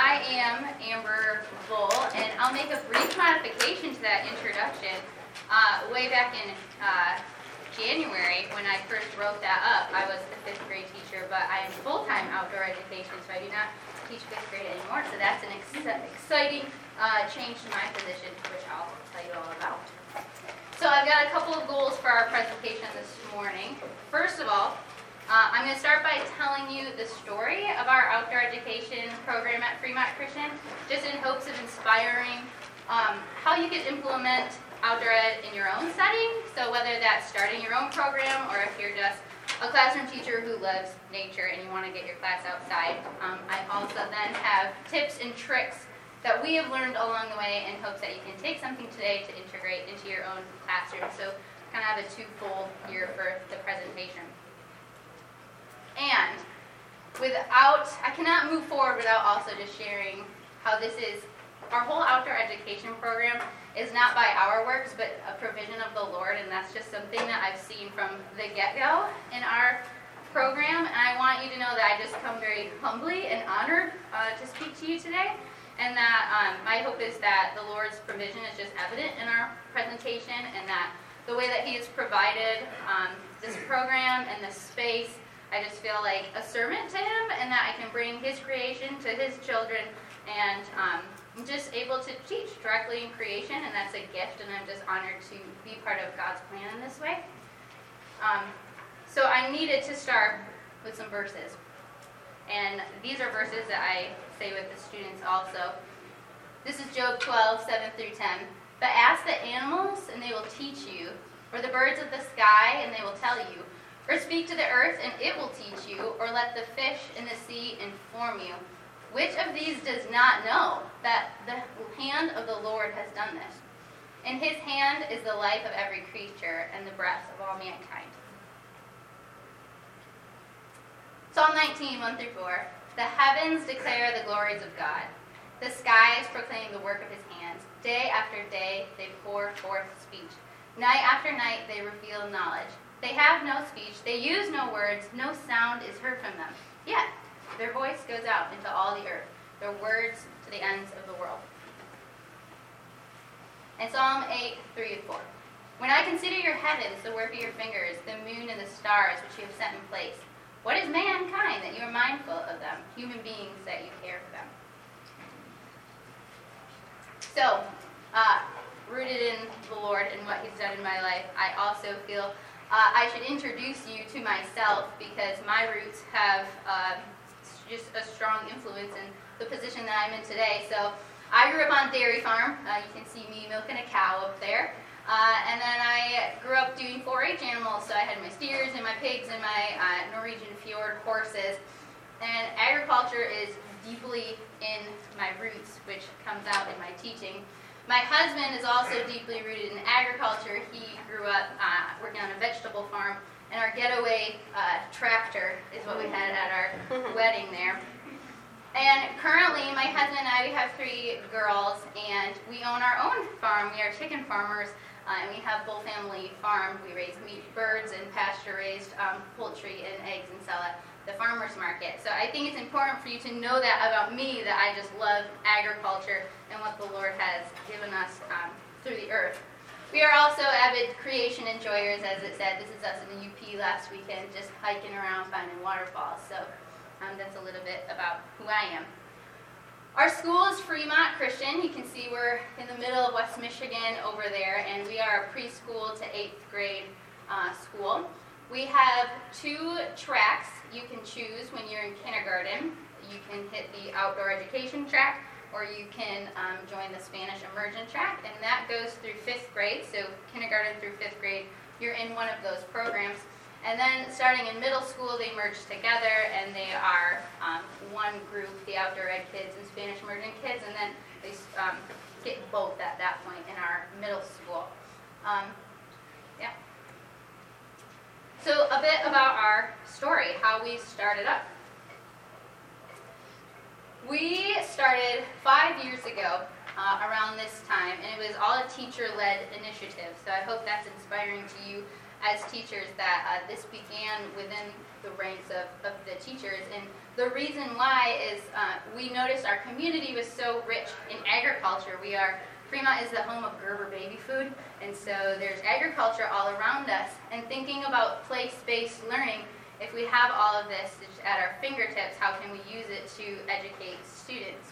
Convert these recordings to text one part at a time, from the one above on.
I am Amber Bull, and I'll make a brief modification to that introduction. Uh, way back in uh, January, when I first wrote that up, I was a fifth grade teacher, but I am full-time outdoor education, so I do not teach fifth grade anymore. So that's an ex- exciting uh, change to my position, which I'll tell you all about. So I've got a couple of goals for our presentation this morning. First of all, uh, I'm going to start by telling you the story of our outdoor education program at Fremont Christian, just in hopes of inspiring um, how you can implement outdoor ed in your own setting. So whether that's starting your own program or if you're just a classroom teacher who loves nature and you want to get your class outside. Um, I also then have tips and tricks that we have learned along the way in hopes that you can take something today to integrate into your own classroom. So kind of have a twofold here for the presentation. And without, I cannot move forward without also just sharing how this is, our whole outdoor education program is not by our works, but a provision of the Lord, and that's just something that I've seen from the get-go in our program. And I want you to know that I just come very humbly and honored uh, to speak to you today and that um, my hope is that the Lord's provision is just evident in our presentation, and that the way that He has provided um, this program and this space, I just feel like a servant to Him, and that I can bring His creation to His children, and um, I'm just able to teach directly in creation, and that's a gift, and I'm just honored to be part of God's plan in this way. Um, so I needed to start with some verses. And these are verses that I say with the students also. This is Job 12, 7 through 10. But ask the animals, and they will teach you, or the birds of the sky, and they will tell you, or speak to the earth, and it will teach you, or let the fish in the sea inform you. Which of these does not know that the hand of the Lord has done this? In his hand is the life of every creature, and the breath of all mankind. Psalm 19, 1 through 4. The heavens declare the glories of God. The skies proclaim the work of his hands. Day after day they pour forth speech. Night after night they reveal knowledge. They have no speech, they use no words, no sound is heard from them. Yet their voice goes out into all the earth, their words to the ends of the world. And Psalm 8, 3 and 4. When I consider your heavens, the work of your fingers, the moon and the stars which you have set in place, what is mankind that you are mindful of them, human beings that you care for them? So, uh, rooted in the Lord and what He's done in my life, I also feel uh, I should introduce you to myself because my roots have uh, just a strong influence in the position that I'm in today. So, I grew up on a dairy farm. Uh, you can see me milking a cow up there. Uh, and then I grew up doing 4-H animals, so I had my steers and my pigs and my uh, Norwegian fjord horses. And agriculture is deeply in my roots, which comes out in my teaching. My husband is also deeply rooted in agriculture. He grew up uh, working on a vegetable farm, and our getaway uh, tractor is what we had at our wedding there. And currently, my husband and I, we have three girls, and we own our own farm. We are chicken farmers. Uh, and we have Bull Family Farm. We raise meat, birds, and pasture-raised um, poultry and eggs and sell at the farmers market. So I think it's important for you to know that about me, that I just love agriculture and what the Lord has given us um, through the earth. We are also avid creation enjoyers, as it said. This is us in the UP last weekend, just hiking around finding waterfalls. So um, that's a little bit about who I am. Our school is Fremont Christian. You can see we're in the middle of West Michigan over there, and we are a preschool to eighth grade uh, school. We have two tracks you can choose when you're in kindergarten. You can hit the outdoor education track, or you can um, join the Spanish immersion track, and that goes through fifth grade. So, kindergarten through fifth grade, you're in one of those programs. And then starting in middle school, they merge together and they are um, one group, the outdoor ed kids and Spanish immersion kids, and then they um, get both at that point in our middle school. So a bit about our story, how we started up. We started five years ago uh, around this time, and it was all a teacher-led initiative. So I hope that's inspiring to you as teachers that uh, this began within the ranks of, of the teachers. And the reason why is uh, we noticed our community was so rich in agriculture. We are Fremont is the home of Gerber baby food, and so there's agriculture all around us. And thinking about place-based learning, if we have all of this at our fingertips, how can we use it to educate students?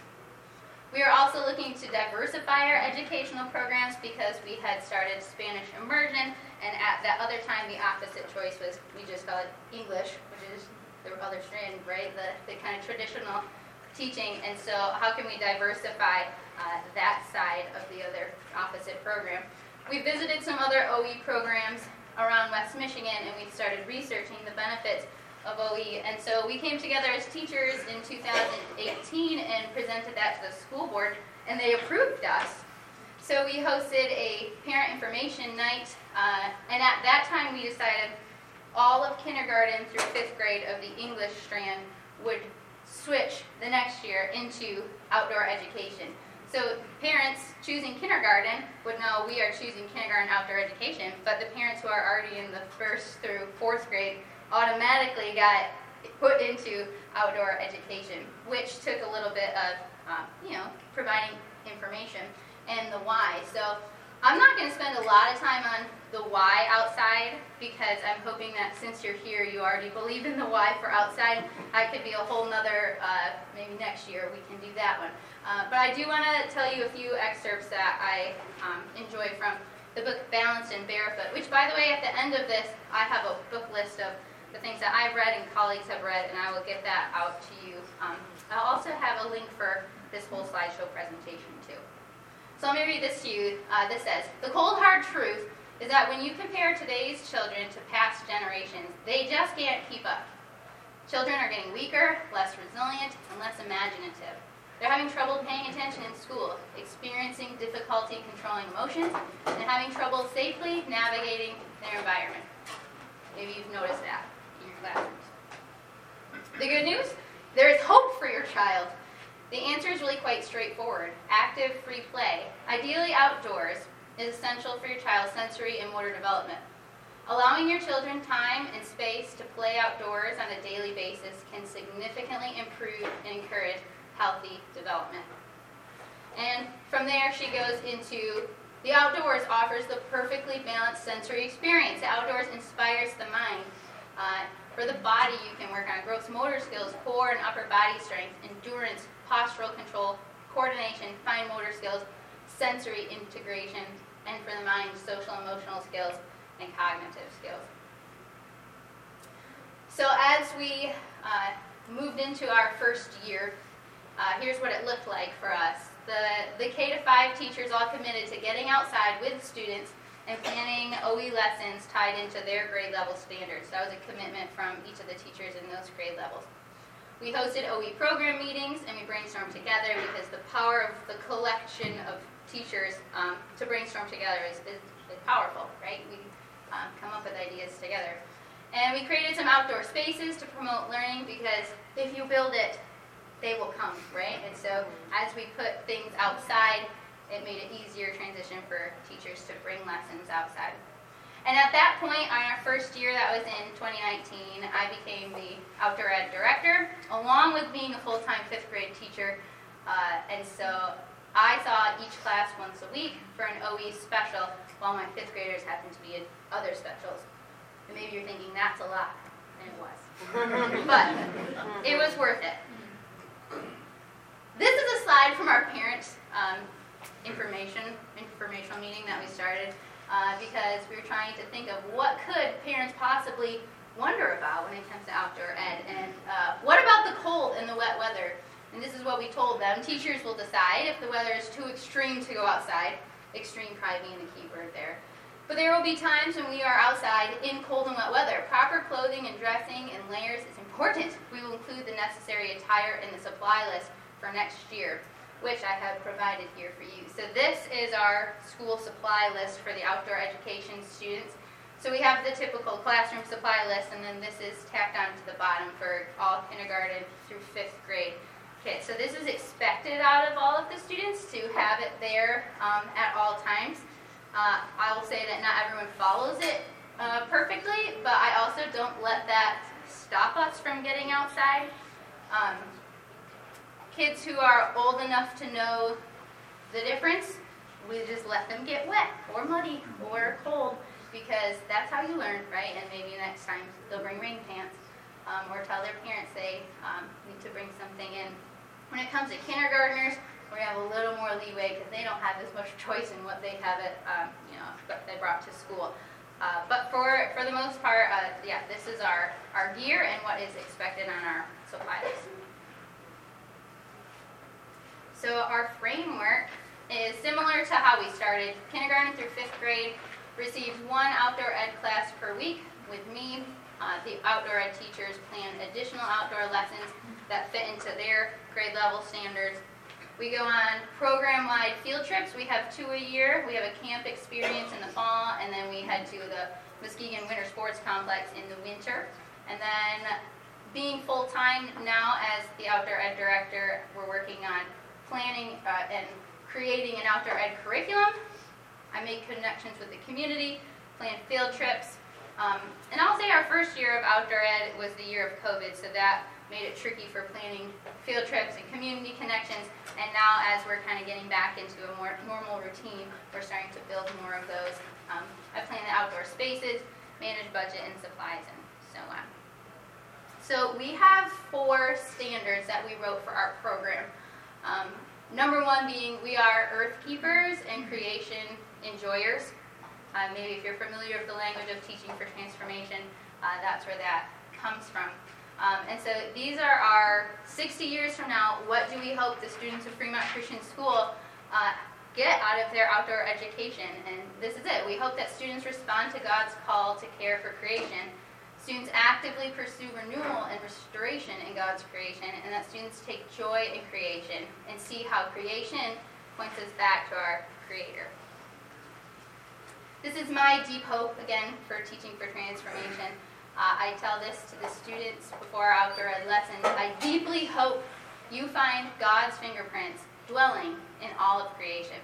We are also looking to diversify our educational programs because we had started Spanish immersion, and at that other time, the opposite choice was we just call it English, which is the other strand, right? The, the kind of traditional teaching. And so, how can we diversify uh, that side of the other opposite program. We visited some other OE programs around West Michigan and we started researching the benefits of OE. And so we came together as teachers in 2018 and presented that to the school board and they approved us. So we hosted a parent information night uh, and at that time we decided all of kindergarten through fifth grade of the English strand would switch the next year into outdoor education. So parents choosing kindergarten would know we are choosing kindergarten outdoor education, but the parents who are already in the first through fourth grade automatically got put into outdoor education, which took a little bit of, um, you know, providing information and the why. So I'm not going to spend a lot of time on the why outside because I'm hoping that since you're here, you already believe in the why for outside. That could be a whole nother, uh, maybe next year we can do that one. Uh, but I do want to tell you a few excerpts that I um, enjoy from the book Balanced and Barefoot, which, by the way, at the end of this, I have a book list of the things that I've read and colleagues have read, and I will get that out to you. Um, I'll also have a link for this whole slideshow presentation, too. So let me read this to you. Uh, this says The cold, hard truth is that when you compare today's children to past generations, they just can't keep up. Children are getting weaker, less resilient, and less imaginative. They're having trouble paying attention in school, experiencing difficulty controlling emotions, and having trouble safely navigating their environment. Maybe you've noticed that in your classrooms. The good news? There is hope for your child. The answer is really quite straightforward. Active free play, ideally outdoors, is essential for your child's sensory and motor development. Allowing your children time and space to play outdoors on a daily basis can significantly improve and encourage healthy development. And from there, she goes into the outdoors offers the perfectly balanced sensory experience. The outdoors inspires the mind. Uh, for the body, you can work on gross motor skills, core and upper body strength, endurance, postural control, coordination, fine motor skills, sensory integration, and for the mind, social emotional skills and cognitive skills. So as we uh, moved into our first year, uh, here's what it looked like for us. The, the K to 5 teachers all committed to getting outside with students and planning OE lessons tied into their grade level standards. That was a commitment from each of the teachers in those grade levels. We hosted OE program meetings and we brainstormed together because the power of the collection of teachers um, to brainstorm together is, is, is powerful, right? We um, come up with ideas together. And we created some outdoor spaces to promote learning because if you build it, they will come, right? And so as we put things outside, it made it easier transition for teachers to bring lessons outside. And at that point, on our first year, that was in 2019, I became the outdoor ed director, along with being a full-time fifth grade teacher. Uh, and so I saw each class once a week for an OE special, while my fifth graders happened to be in other specials. And maybe you're thinking that's a lot, and it was. but it was worth it. This is a slide from our parents' um, information informational meeting that we started uh, because we were trying to think of what could parents possibly wonder about when it comes to outdoor ed, and uh, what about the cold and the wet weather? And this is what we told them. Teachers will decide if the weather is too extreme to go outside. Extreme probably being the key word there. But there will be times when we are outside in cold and wet weather. Proper clothing and dressing and layers is important. We will include the necessary attire in the supply list for next year, which I have provided here for you. So this is our school supply list for the outdoor education students. So we have the typical classroom supply list, and then this is tacked on to the bottom for all kindergarten through fifth grade kids. So this is expected out of all of the students to have it there um, at all times. Uh, I will say that not everyone follows it uh, perfectly, but I also don't let that stop us from getting outside. Um, kids who are old enough to know the difference, we just let them get wet or muddy or cold because that's how you learn, right? And maybe next time they'll bring rain pants um, or tell their parents they um, need to bring something in. When it comes to kindergartners, we have a little more leeway because they don't have as much choice in what they have it, um, you know, what they brought to school. Uh, but for, for the most part, uh, yeah, this is our, our gear and what is expected on our supplies. So our framework is similar to how we started. Kindergarten through fifth grade receives one outdoor ed class per week with me. Uh, the outdoor ed teachers plan additional outdoor lessons that fit into their grade level standards. We go on program-wide field trips. We have two a year. We have a camp experience in the fall, and then we head to the Muskegon Winter Sports Complex in the winter. And then being full-time now as the outdoor ed director, we're working on planning uh, and creating an outdoor ed curriculum. I make connections with the community, plan field trips. Um, and I'll say our first year of outdoor ed was the year of COVID, so that made it tricky for planning field trips and community connections. And now, as we're kind of getting back into a more normal routine, we're starting to build more of those. Um, I plan the outdoor spaces, manage budget and supplies, and so on. So we have four standards that we wrote for our program. Um, number one being we are earth keepers and creation enjoyers. Uh, maybe if you're familiar with the language of teaching for transformation, uh, that's where that comes from. Um, and so these are our 60 years from now, what do we hope the students of Fremont Christian School uh, get out of their outdoor education? And this is it. We hope that students respond to God's call to care for creation. Students actively pursue renewal and restoration in God's creation, and that students take joy in creation and see how creation points us back to our Creator. This is my deep hope, again, for teaching for transformation. Uh, I tell this to the students before our outdoor ed lessons. I deeply hope you find God's fingerprints dwelling in all of creation.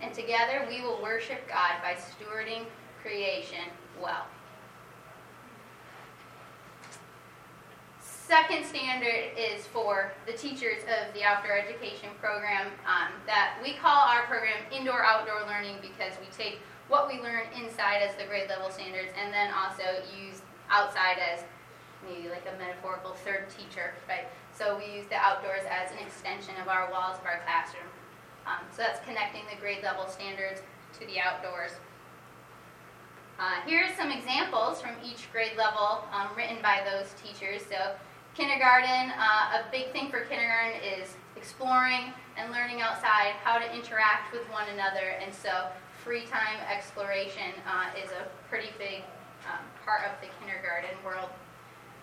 And together we will worship God by stewarding creation well. Second standard is for the teachers of the outdoor education program um, that we call our program indoor outdoor learning because we take what we learn inside as the grade level standards and then also use outside as maybe like a metaphorical third teacher, right? So we use the outdoors as an extension of our walls of our classroom. Um, so that's connecting the grade level standards to the outdoors. Uh, here are some examples from each grade level um, written by those teachers. So kindergarten, uh, a big thing for kindergarten is exploring and learning outside, how to interact with one another, and so free time exploration uh, is a pretty big um, part of the kindergarten world.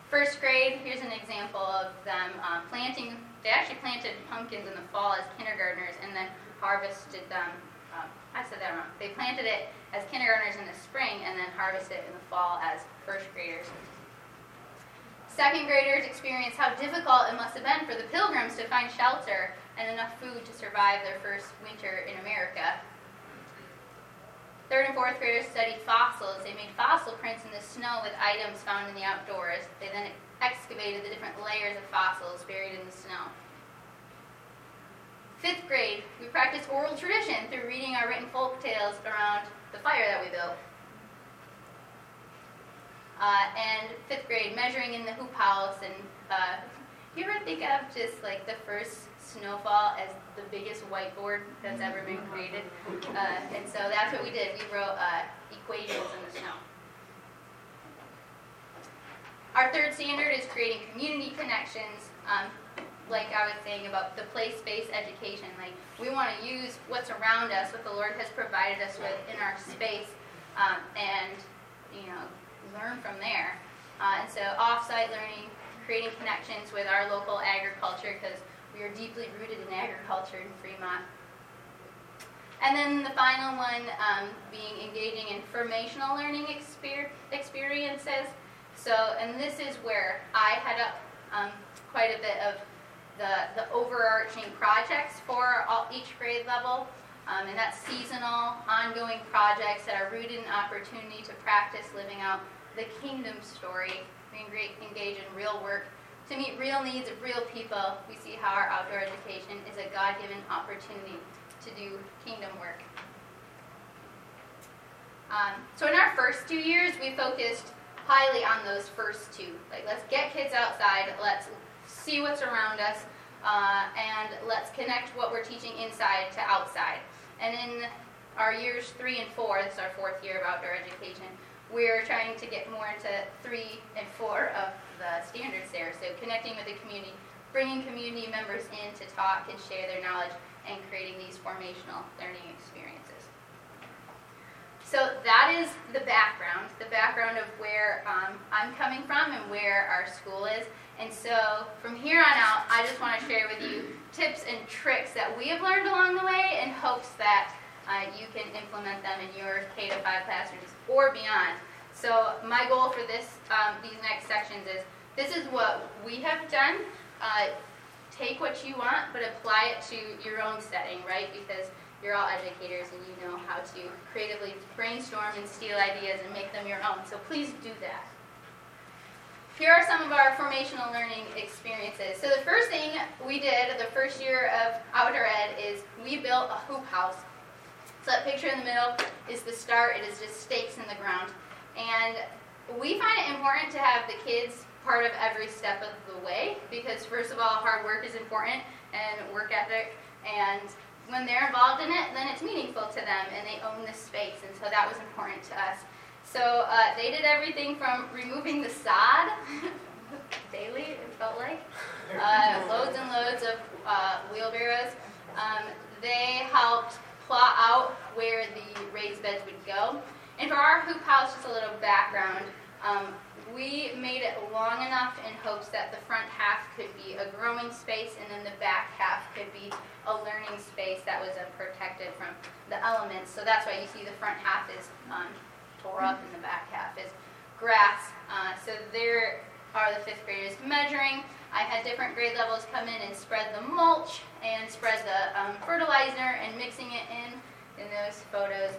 First grade, here's an example of them um, planting, they actually planted pumpkins in the fall as kindergartners and then harvested them. Um, I said that wrong. They planted it as kindergartners in the spring and then harvested it in the fall as first graders. Second graders experience how difficult it must have been for the pilgrims to find shelter and enough food to survive their first winter in America. Third and fourth graders studied fossils. They made fossil prints in the snow with items found in the outdoors. They then excavated the different layers of fossils buried in the snow. Fifth grade, we practiced oral tradition through reading our written folk tales around the fire that we built. Uh, and fifth grade, measuring in the hoop house. And uh, you ever think of just like the first snowfall as the biggest whiteboard that's ever been created. Uh, and so that's what we did. We wrote uh, equations in the snow. Our third standard is creating community connections. Um, like I was saying about the place-based education, like we want to use what's around us, what the Lord has provided us with in our space, um, and you know, learn from there. Uh, and so, off-site learning, creating connections with our local agriculture, because we are deeply rooted in agriculture in Fremont. And then the final one um, being engaging in formational learning exper- experiences. So, and this is where I head up um, quite a bit of the, the overarching projects for all, each grade level. Um, and that's seasonal, ongoing projects that are rooted in opportunity to practice living out the kingdom story. We engage in real work to meet real needs of real people. We see how our outdoor education is a God given opportunity to do kingdom work. Um, so in our first two years, we focused highly on those first two. Like, let's get kids outside, let's see what's around us, uh, and let's connect what we're teaching inside to outside. And in our years three and four, this is our fourth year of outdoor education, we're trying to get more into three and four of the standards there. So connecting with the community, bringing community members in to talk and share their knowledge, and creating these formational learning experiences. So that is the background, the background of where um, I'm coming from and where our school is. And so from here on out, I just want to share with you tips and tricks that we have learned along the way in hopes that uh, you can implement them in your K to 5 classrooms or beyond. So my goal for this, um, these next sections is this is what we have done. Uh, take what you want, but apply it to your own setting, right? Because you're all educators and you know how to creatively brainstorm and steal ideas and make them your own. So please do that. Here are some of our formational learning experiences. So the first thing we did the first year of outdoor ed is we built a hoop house. So that picture in the middle is the start. It is just stakes in the ground. And we find it important to have the kids part of every step of the way because first of all, hard work is important and work ethic and when they're involved in it, then it's meaningful to them and they own the space. And so that was important to us. So uh, they did everything from removing the sod daily, it felt like, uh, loads and loads of uh, wheelbarrows. Um, they helped plot out where the raised beds would go. And for our hoop house, just a little background. Um, we made it long enough in hopes that the front half could be a growing space and then the back half could be a learning space that was protected from the elements. So that's why you see the front half is um, tore up and the back half is grass. Uh, so there are the fifth graders measuring. I had different grade levels come in and spread the mulch and spread the um, fertilizer and mixing it in in those photos.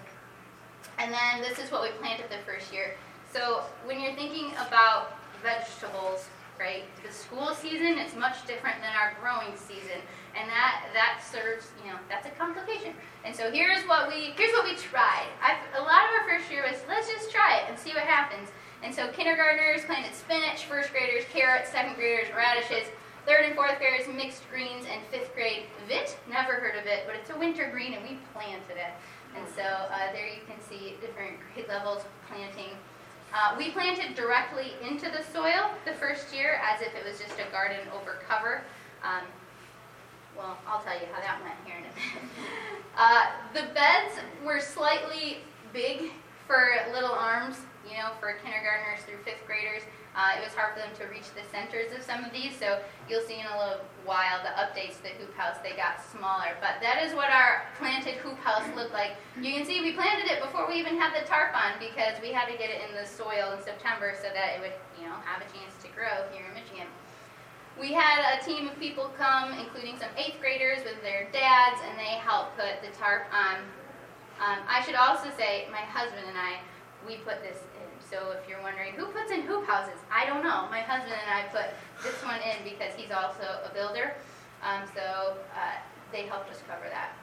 And then this is what we planted the first year. So when you're thinking about vegetables, right, the school season is much different than our growing season, and that that serves, you know, that's a complication. And so here's what we here's what we tried. I've, a lot of our first year was let's just try it and see what happens. And so kindergartners planted spinach, first graders carrots, second graders radishes, third and fourth graders mixed greens, and fifth grade vit. Never heard of it, but it's a winter green, and we planted it. And so uh, there you can see different grade levels planting uh, we planted directly into the soil the first year as if it was just a garden over cover. Um, well, I'll tell you how that went here in a minute. Uh, the beds were slightly big for little arms, you know, for kindergartners through fifth graders. Uh, it was hard for them to reach the centers of some of these, so you'll see in a little while the updates to the hoop house, they got smaller. But that is what our planted hoop house looked like. You can see we planted it before we even had the tarp on because we had to get it in the soil in September so that it would, you know, have a chance to grow here in Michigan. We had a team of people come, including some eighth graders with their dads, and they helped put the tarp on. Um, I should also say, my husband and I, we put this so if you're wondering who puts in hoop houses, I don't know. My husband and I put this one in because he's also a builder. Um, so uh, they helped us cover that.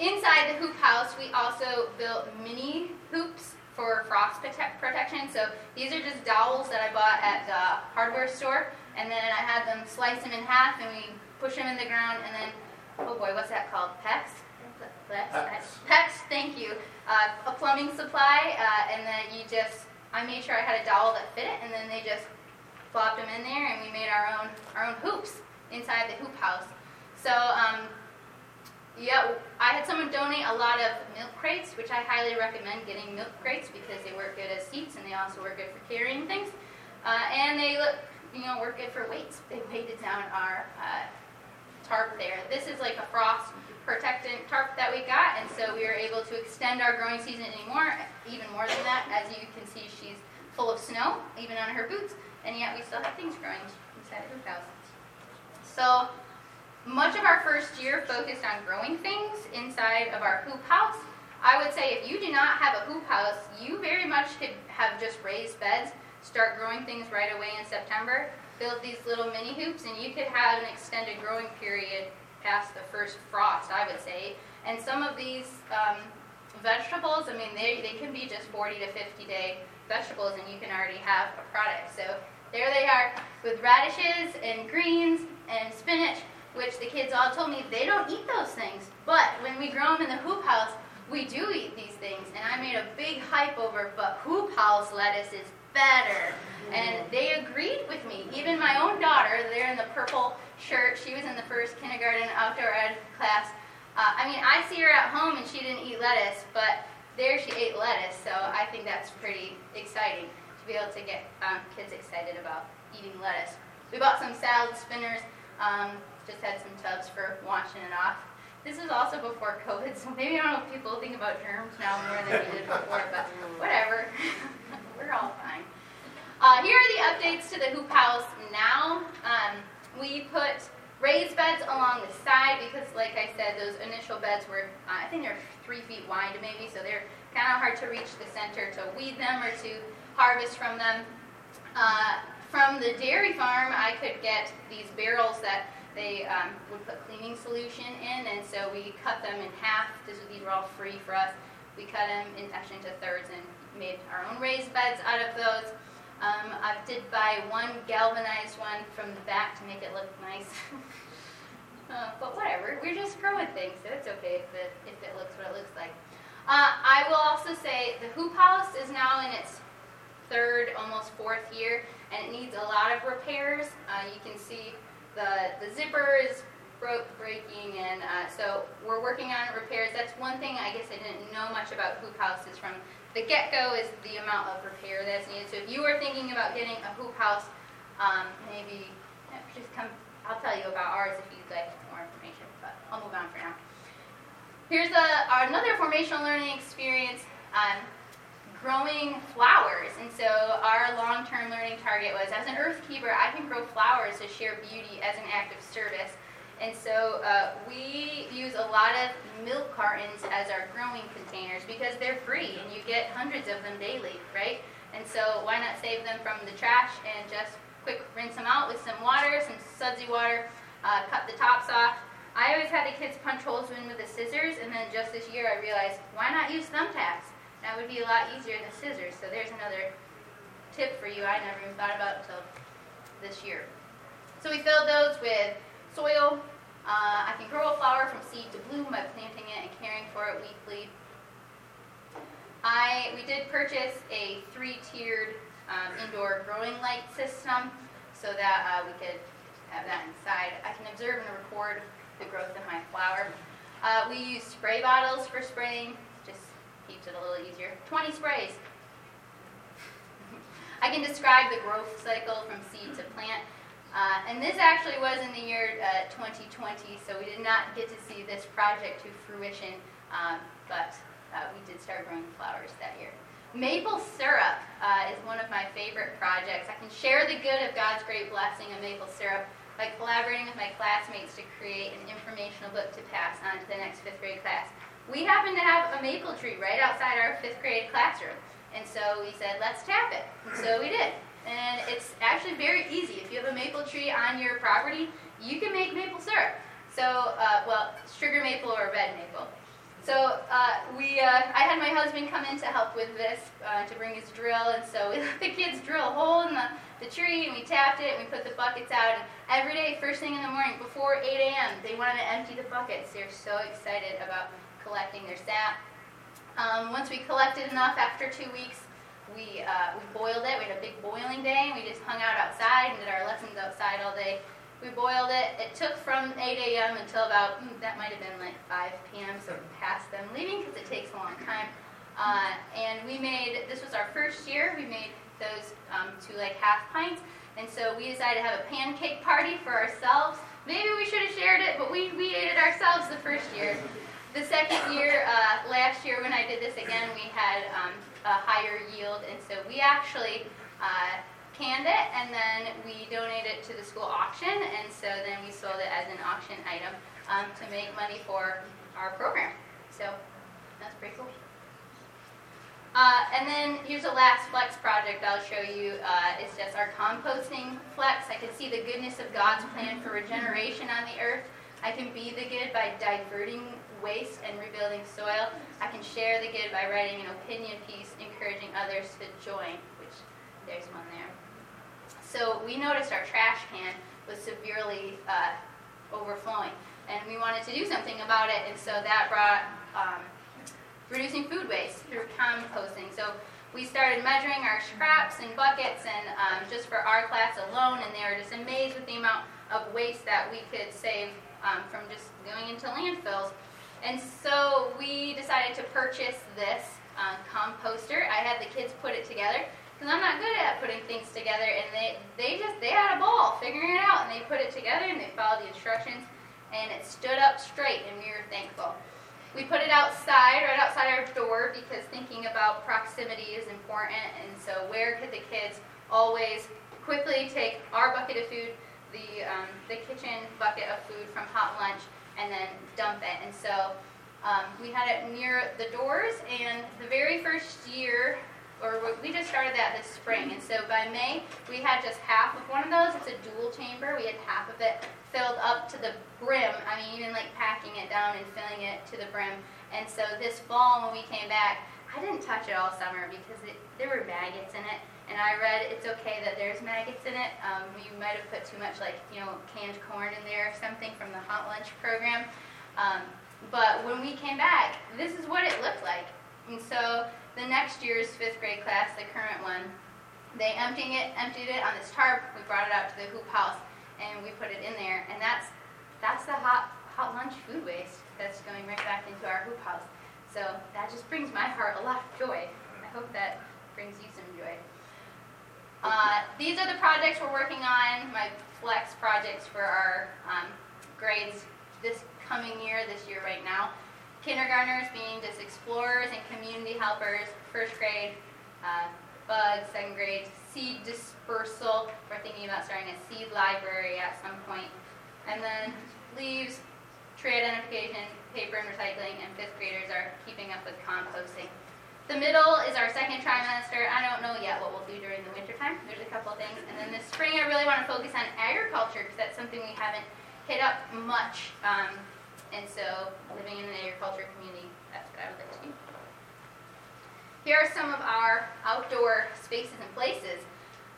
Inside the hoop house, we also built mini hoops for frost protect protection. So these are just dowels that I bought at the hardware store. And then I had them slice them in half and we push them in the ground and then, oh boy, what's that called? PEX? PEX, thank you uh, a plumbing supply, uh, and then you just, I made sure I had a dowel that fit it, and then they just plopped them in there, and we made our own our own hoops inside the hoop house. So, um, yeah, I had someone donate a lot of milk crates, which I highly recommend getting milk crates because they work good as seats, and they also work good for carrying things, uh, and they look, you know, work good for weights. They weighted down our uh, tarp there. This is like a frost protectant tarp that we got, and so we were able to extend our growing season anymore, even more than that. As you can see, she's full of snow, even on her boots, and yet we still have things growing inside the hoop house. So much of our first year focused on growing things inside of our hoop house. I would say if you do not have a hoop house, you very much could have just raised beds, start growing things right away in September, build these little mini hoops, and you could have an extended growing period past the first frost, I would say. And some of these um, vegetables, I mean, they, they can be just 40 to 50 day vegetables, and you can already have a product. So there they are with radishes and greens and spinach, which the kids all told me they don't eat those things. But when we grow them in the hoop house, we do eat these things. And I made a big hype over, but hoop house lettuce is better. And they agreed with me. Even my own daughter, there in the purple shirt, she was in the first kindergarten outdoor ed class. Uh, I mean, I see her at home and she didn't eat lettuce, but there she ate lettuce. So I think that's pretty exciting to be able to get um, kids excited about eating lettuce. We bought some salad spinners, um, just had some tubs for washing it off. This is also before COVID, so maybe I don't know if people think about germs now more than we did before, but whatever. We're all fine. Uh, here are the updates to the hoop house now. Um, we put raised beds along the side because, like I said, those initial beds were, uh, I think they're three feet wide maybe, so they're kind of hard to reach the center to weed them or to harvest from them. Uh, from the dairy farm, I could get these barrels that they um, would put cleaning solution in, and so we cut them in half. This, these were all free for us. We cut them in, actually into thirds and made our own raised beds out of those. Um, I did buy one galvanized one from the back to make it look nice. uh, but whatever, we're just growing things, so it's okay if it, if it looks what it looks like. Uh, I will also say the hoop house is now in its third, almost fourth year, and it needs a lot of repairs. Uh, you can see the, the zipper is broke, breaking, and uh, so we're working on repairs. That's one thing I guess I didn't know much about hoop houses from the get-go is the amount of repair that's needed. So if you are thinking about getting a hoop house, um, maybe just come, I'll tell you about ours if you'd like more information, but I'll move on for now. Here's a, another formational learning experience on growing flowers. And so our long-term learning target was, as an earth keeper, I can grow flowers to share beauty as an act of service. And so uh, we use a lot of milk cartons as our growing containers because they're free and you get hundreds of them daily, right? And so why not save them from the trash and just quick rinse them out with some water, some sudsy water, uh, cut the tops off. I always had the kids punch holes in with the scissors, and then just this year I realized why not use thumbtacks? That would be a lot easier than scissors. So there's another tip for you I never even thought about until this year. So we filled those with soil. Uh, I can grow a flower from seed to bloom by planting it and caring for it weekly. I we did purchase a three-tiered um, indoor growing light system so that uh, we could have that inside. I can observe and record the growth of my flower. Uh, we use spray bottles for spraying, keeps it a little easier. 20 sprays. I can describe the growth cycle from seed to plant. Uh, and this actually was in the year uh, 2020, so we did not get to see this project to fruition, um, but uh, we did start growing flowers that year. Maple syrup uh, is one of my favorite projects. I can share the good of God's great blessing of maple syrup by collaborating with my classmates to create an informational book to pass on to the next fifth grade class. We happen to have a maple tree right outside our fifth grade classroom, and so we said, let's tap it. So we did. And it's actually very easy. If you have a maple tree on your property, you can make maple syrup. So, uh, well, sugar maple or red maple. So uh, we, uh, I had my husband come in to help with this, uh, to bring his drill, and so we let the kids drill a hole in the, the tree, and we tapped it, and we put the buckets out, and every day, first thing in the morning, before 8 a.m., they wanted to empty the buckets. They're so excited about collecting their sap. Um, once we collected enough after two weeks, we, uh, we boiled it. We had a big boiling day. We just hung out outside and did our lessons outside all day. We boiled it. It took from 8 a.m. until about, mm, that might have been like 5 p.m., so past them leaving because it takes a long time. Uh, and we made, this was our first year, we made those um, to like half pints. And so we decided to have a pancake party for ourselves. Maybe we should have shared it, but we, we ate it ourselves the first year. The second year, uh, last year when I did this again, we had um, a higher yield, and so we actually uh, canned it, and then we donated it to the school auction, and so then we sold it as an auction item um, to make money for our program. So that's pretty cool. Uh, and then here's the last flex project I'll show you. Uh, it's just our composting flex. I can see the goodness of God's plan for regeneration on the earth. I can be the good by diverting waste and rebuilding soil. I can share the good by writing an opinion piece encouraging others to join, which there's one there. So we noticed our trash can was severely uh, overflowing, and we wanted to do something about it, and so that brought um, reducing food waste through composting. So we started measuring our scraps and buckets, and um, just for our class alone, and they were just amazed with the amount of waste that we could save um, from just going into landfills. And so we decided to purchase this uh, composter. I had the kids put it together because I'm not good at putting things together, and they they just they had a ball figuring it out, and they put it together and they followed the instructions, and it stood up straight, and we were thankful. We put it outside, right outside our door, because thinking about proximity is important. And so, where could the kids always quickly take our bucket of food, the um, the kitchen bucket of food from hot lunch, and then dump it? And so, um, we had it near the doors. And the very first year, or we just started that this spring. And so by May, we had just half of one of those. It's a dual chamber. We had half of it filled up to the brim. I mean, even like packing it down and filling it to the brim. And so this fall, when we came back, I didn't touch it all summer because it, there were maggots in it. And I read it's okay that there's maggots in it. Um, you might have put too much, like, you know, canned corn in there or something from the hot lunch program. Um, but when we came back, this is what it looked like. And so the next year's fifth grade class, the current one, they emptying it, emptied it on this tarp. We brought it out to the hoop house and we put it in there, and that's that's the hot hot lunch food waste that's going right back into our hoop house. So that just brings my heart a lot of joy. I hope that brings you some joy. Uh, these are the projects we're working on, my flex projects for our um, grades this coming year, this year right now. Kindergartners being just explorers and community helpers, first grade, uh, bugs, second grade, seed dispersal. We're thinking about starting a seed library at some point. And then leaves, tree identification, paper and recycling, and fifth graders are keeping up with composting. The middle is our second trimester. I don't know yet what we'll do during the winter time. There's a couple things. And then this spring, I really want to focus on agriculture because that's something we haven't hit up much. Um, and so, living in an agriculture community, that's what I would like to do. Here are some of our outdoor spaces and places.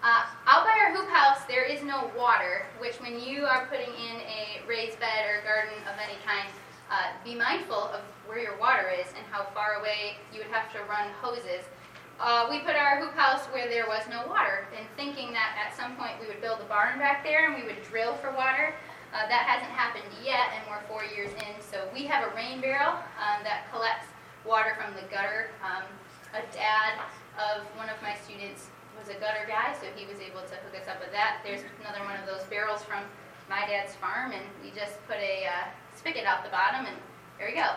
Uh, out by our hoop house, there is no water, which when you are putting in a raised bed or garden of any kind, uh, be mindful of where your water is and how far away you would have to run hoses. Uh, we put our hoop house where there was no water, and thinking that at some point we would build a barn back there and we would drill for water. Uh, that hasn't happened yet, and we're four years in. So we have a rain barrel um, that collects water from the gutter. Um, a dad of one of my students was a gutter guy, so he was able to hook us up with that. There's another one of those barrels from my dad's farm, and we just put a uh, spigot out the bottom, and there we go.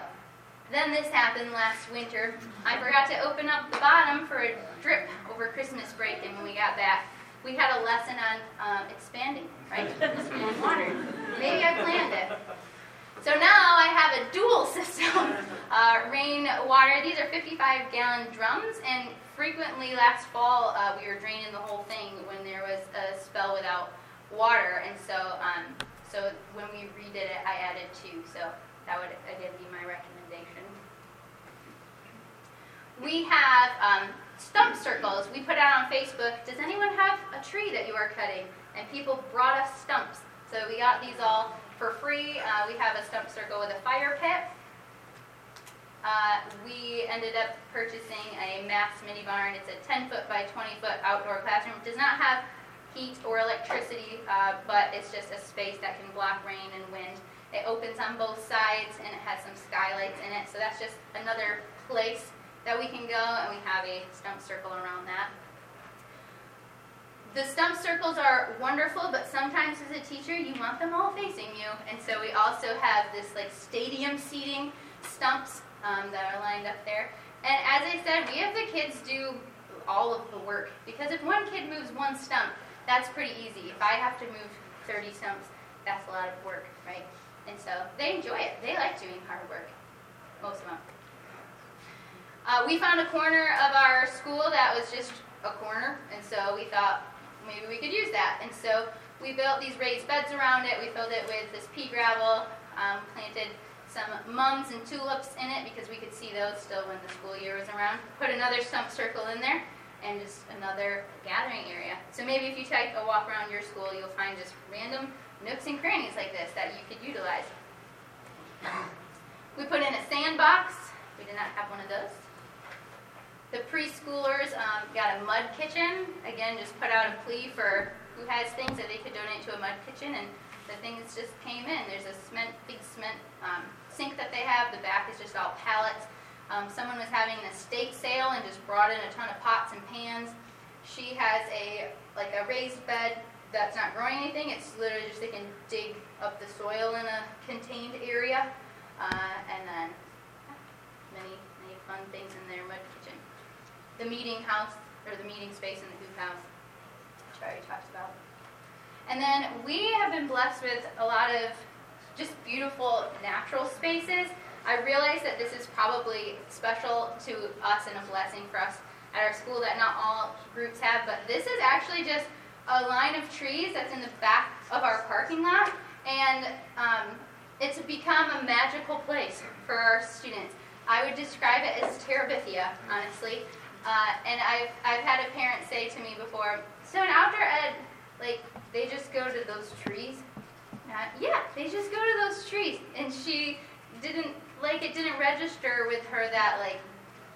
Then this happened last winter. I forgot to open up the bottom for a drip over Christmas break, and when we got back, we had a lesson on um, expanding, right? Water. Maybe I planned it. So now I have a dual system uh, rain water. These are 55 gallon drums, and frequently last fall uh, we were draining the whole thing when there was a spell without water, and so um, so when we redid it, I added two. So that would again be my recommendation. We have um, stump circles. We put out on Facebook. Does anyone have a tree that you are cutting? And people brought us stumps. So we got these all for free. Uh, we have a stump circle with a fire pit. Uh, we ended up purchasing a Mass mini barn. It's a 10 foot by 20 foot outdoor classroom. It does not have heat or electricity, uh, but it's just a space that can block rain and wind. It opens on both sides and it has some skylights in it, so that's just another place that we can go, and we have a stump circle around that. The stump circles are wonderful, but sometimes as a teacher, you want them all facing you. And so we also have this like stadium seating stumps um, that are lined up there. And as I said, we have the kids do all of the work. Because if one kid moves one stump, that's pretty easy. If I have to move 30 stumps, that's a lot of work, right? And so they enjoy it. They like doing hard work, most of them. Uh, we found a corner of our school that was just a corner, and so we thought maybe we could use that. And so we built these raised beds around it. We filled it with this pea gravel, um, planted some mums and tulips in it because we could see those still when the school year was around. Put another stump circle in there and just another gathering area. So maybe if you take a walk around your school, you'll find just random nooks and crannies like this that you could utilize. We put in a sandbox. We did not have one of those. The preschoolers um, got a mud kitchen. Again, just put out a plea for who has things that they could donate to a mud kitchen, and the things just came in. There's a cement, big cement um, sink that they have. The back is just all pallets. Um, someone was having an estate sale and just brought in a ton of pots and pans. She has a like a raised bed that's not growing anything. It's literally just they can dig up the soil in a contained area, uh, and then many many fun things in their mud kitchen the meeting house, or the meeting space in the hoop house, which I already talked about. And then we have been blessed with a lot of just beautiful natural spaces. I realize that this is probably special to us and a blessing for us at our school that not all groups have, but this is actually just a line of trees that's in the back of our parking lot, and um, it's become a magical place for our students. I would describe it as Terabithia, honestly. Uh, and I've, I've had a parent say to me before, so in outdoor ed, like, they just go to those trees? Uh, yeah, they just go to those trees. And she didn't, like, it didn't register with her that, like,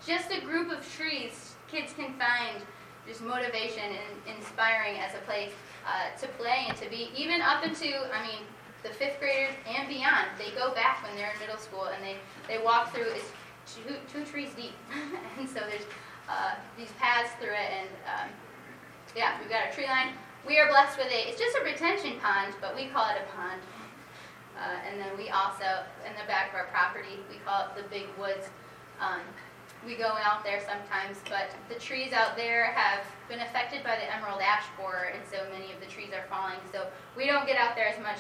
just a group of trees kids can find just motivation and inspiring as a place uh, to play and to be, even up into, I mean, the fifth graders and beyond. They go back when they're in middle school and they, they walk through, it's two, two trees deep. and so there's uh, these paths through it, and um, yeah, we've got a tree line. We are blessed with a, it's just a retention pond, but we call it a pond. Uh, and then we also, in the back of our property, we call it the big woods. Um, we go out there sometimes, but the trees out there have been affected by the emerald ash borer, and so many of the trees are falling. So we don't get out there as much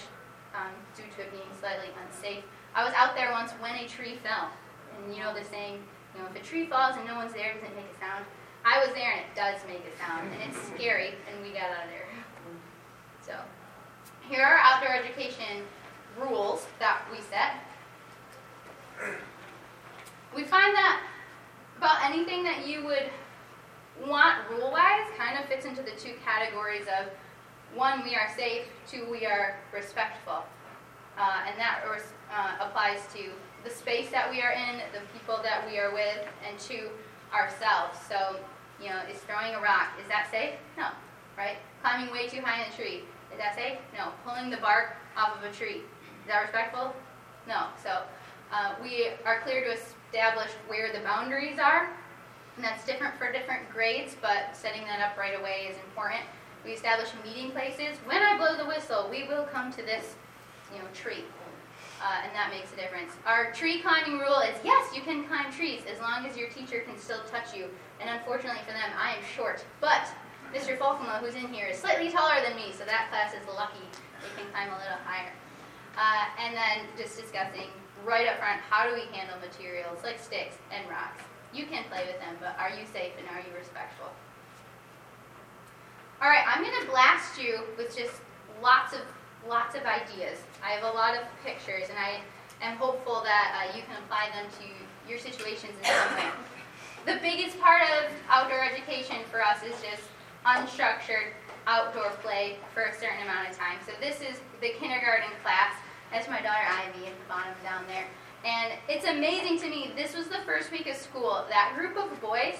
um, due to it being slightly unsafe. I was out there once when a tree fell, and you know the saying, you know, if a tree falls and no one's there, does it make a sound? I was there and it does make a sound, and it's scary, and we got out of there. So, here are outdoor education rules that we set. We find that about anything that you would want rule-wise kind of fits into the two categories of one, we are safe, two, we are respectful. Uh, and that uh, applies to the space that we are in, the people that we are with, and to ourselves. So, you know, is throwing a rock, is that safe? No, right? Climbing way too high in a tree, is that safe? No. Pulling the bark off of a tree, that respectful? No. So, uh, we are clear to establish where the boundaries are, and that's different for different grades, but setting that up right away is important. We establish meeting places. When I blow the whistle, we will come to this, you know, tree uh, and that makes a difference. Our tree climbing rule is yes, you can climb trees as long as your teacher can still touch you. And unfortunately for them, I am short. But Mr. Falkema, who's in here, is slightly taller than me, so that class is lucky. They can climb a little higher. Uh, and then just discussing right up front how do we handle materials like sticks and rocks. You can play with them, but are you safe and are you respectful? All right, I'm going to blast you with just lots of lots of ideas. I have a lot of pictures, and I am hopeful that uh, you can apply them to your situations in some way. The biggest part of outdoor education for us is just unstructured outdoor play for a certain amount of time. So this is the kindergarten class. That's my daughter Ivy at the bottom down there. And it's amazing to me, this was the first week of school. That group of boys,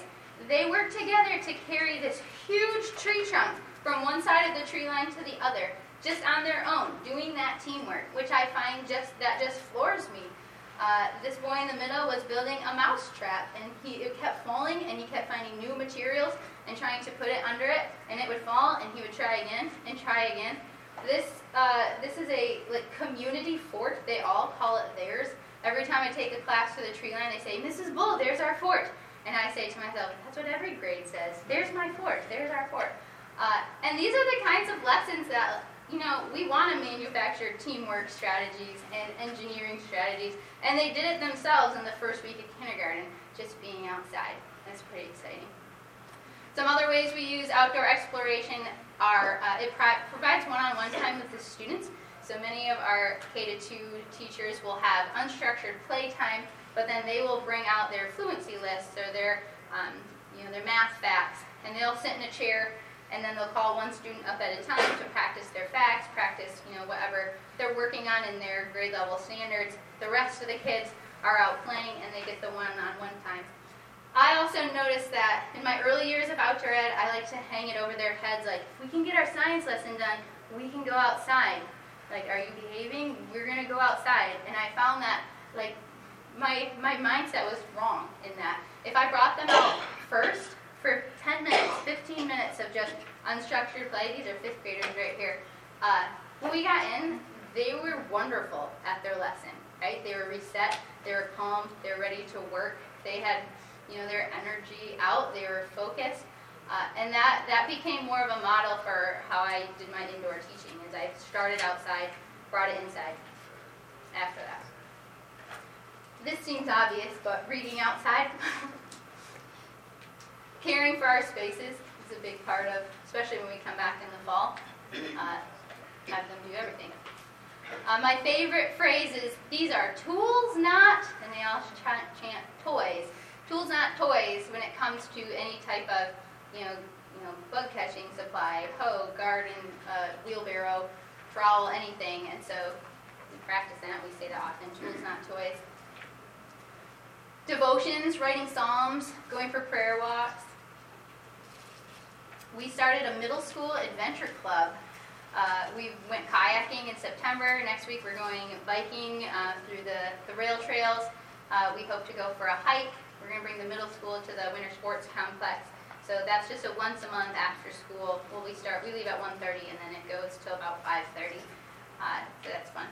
they worked together to carry this huge tree trunk from one side of the tree line to the other just on their own, doing that teamwork, which I find just that just floors me. Uh, this boy in the middle was building a mouse trap, and he it kept falling, and he kept finding new materials and trying to put it under it, and it would fall, and he would try again and try again. This uh, this is a like community fort. They all call it theirs. Every time I take a class to the tree line, they say, "Mrs. Bull, there's our fort." And I say to myself, that's what every grade says. There's my fort. There's our fort. Uh, and these are the kinds of lessons that, you know, we want to manufacture teamwork strategies and engineering strategies. And they did it themselves in the first week of kindergarten, just being outside. That's pretty exciting. Some other ways we use outdoor exploration are uh, it pro- provides one-on-one time with the students. So many of our K-2 teachers will have unstructured playtime, but then they will bring out their fluency lists or their, um, you know, their math facts, and they'll sit in a chair, and then they'll call one student up at a time to practice their facts, practice, you know, whatever they're working on in their grade level standards. The rest of the kids are out playing, and they get the one-on-one time. I also noticed that in my early years of outdoor ed, I like to hang it over their heads like, if we can get our science lesson done, we can go outside. Like, are you behaving? We're going to go outside. And I found that, like, my, my mindset was wrong in that. If I brought them out first for 10 minutes, 15 minutes of just unstructured play, these are fifth graders right here, uh, when we got in, they were wonderful at their lesson, right? They were reset, they were calm, they were ready to work. They had you know, their energy out. They were focused. Uh, and that, that became more of a model for how I did my indoor teaching, as I started outside, brought it inside after that. This seems obvious, but reading outside, caring for our spaces is a big part of, especially when we come back in the fall, uh, have them do everything. Uh, my favorite phrase is, these are tools, not, and they all chant, chant toys tools not toys when it comes to any type of, you know, you know, bug catching supply, hoe, garden, uh, wheelbarrow, trowel, anything. And so we practice that. We say that often. Tools not toys. Devotions, writing psalms, going for prayer walks. We started a middle school adventure club. Uh, we went kayaking in September. Next week we're going biking uh, through the, the rail trails. Uh, we hope to go for a hike we're going to bring the middle school to the winter sports complex. So that's just a once a month after school. Well, we start, we leave at 1.30 and then it goes till about 5.30. Uh, so that's fun.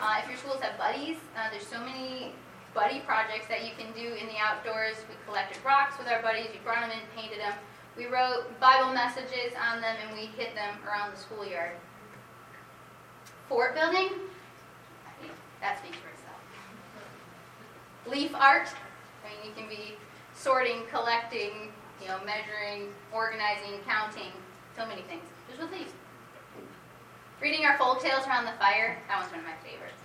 Uh, if your schools have buddies, uh, there's so many buddy projects that you can do in the outdoors. We collected rocks with our buddies, we brought them in, painted them. We wrote Bible messages on them and we hit them around the schoolyard. Fort building, that speaks for leaf art. I mean, you can be sorting, collecting, you know, measuring, organizing, counting, so many things. Just with leaves. Reading our folk tales around the fire, that one's one of my favorites.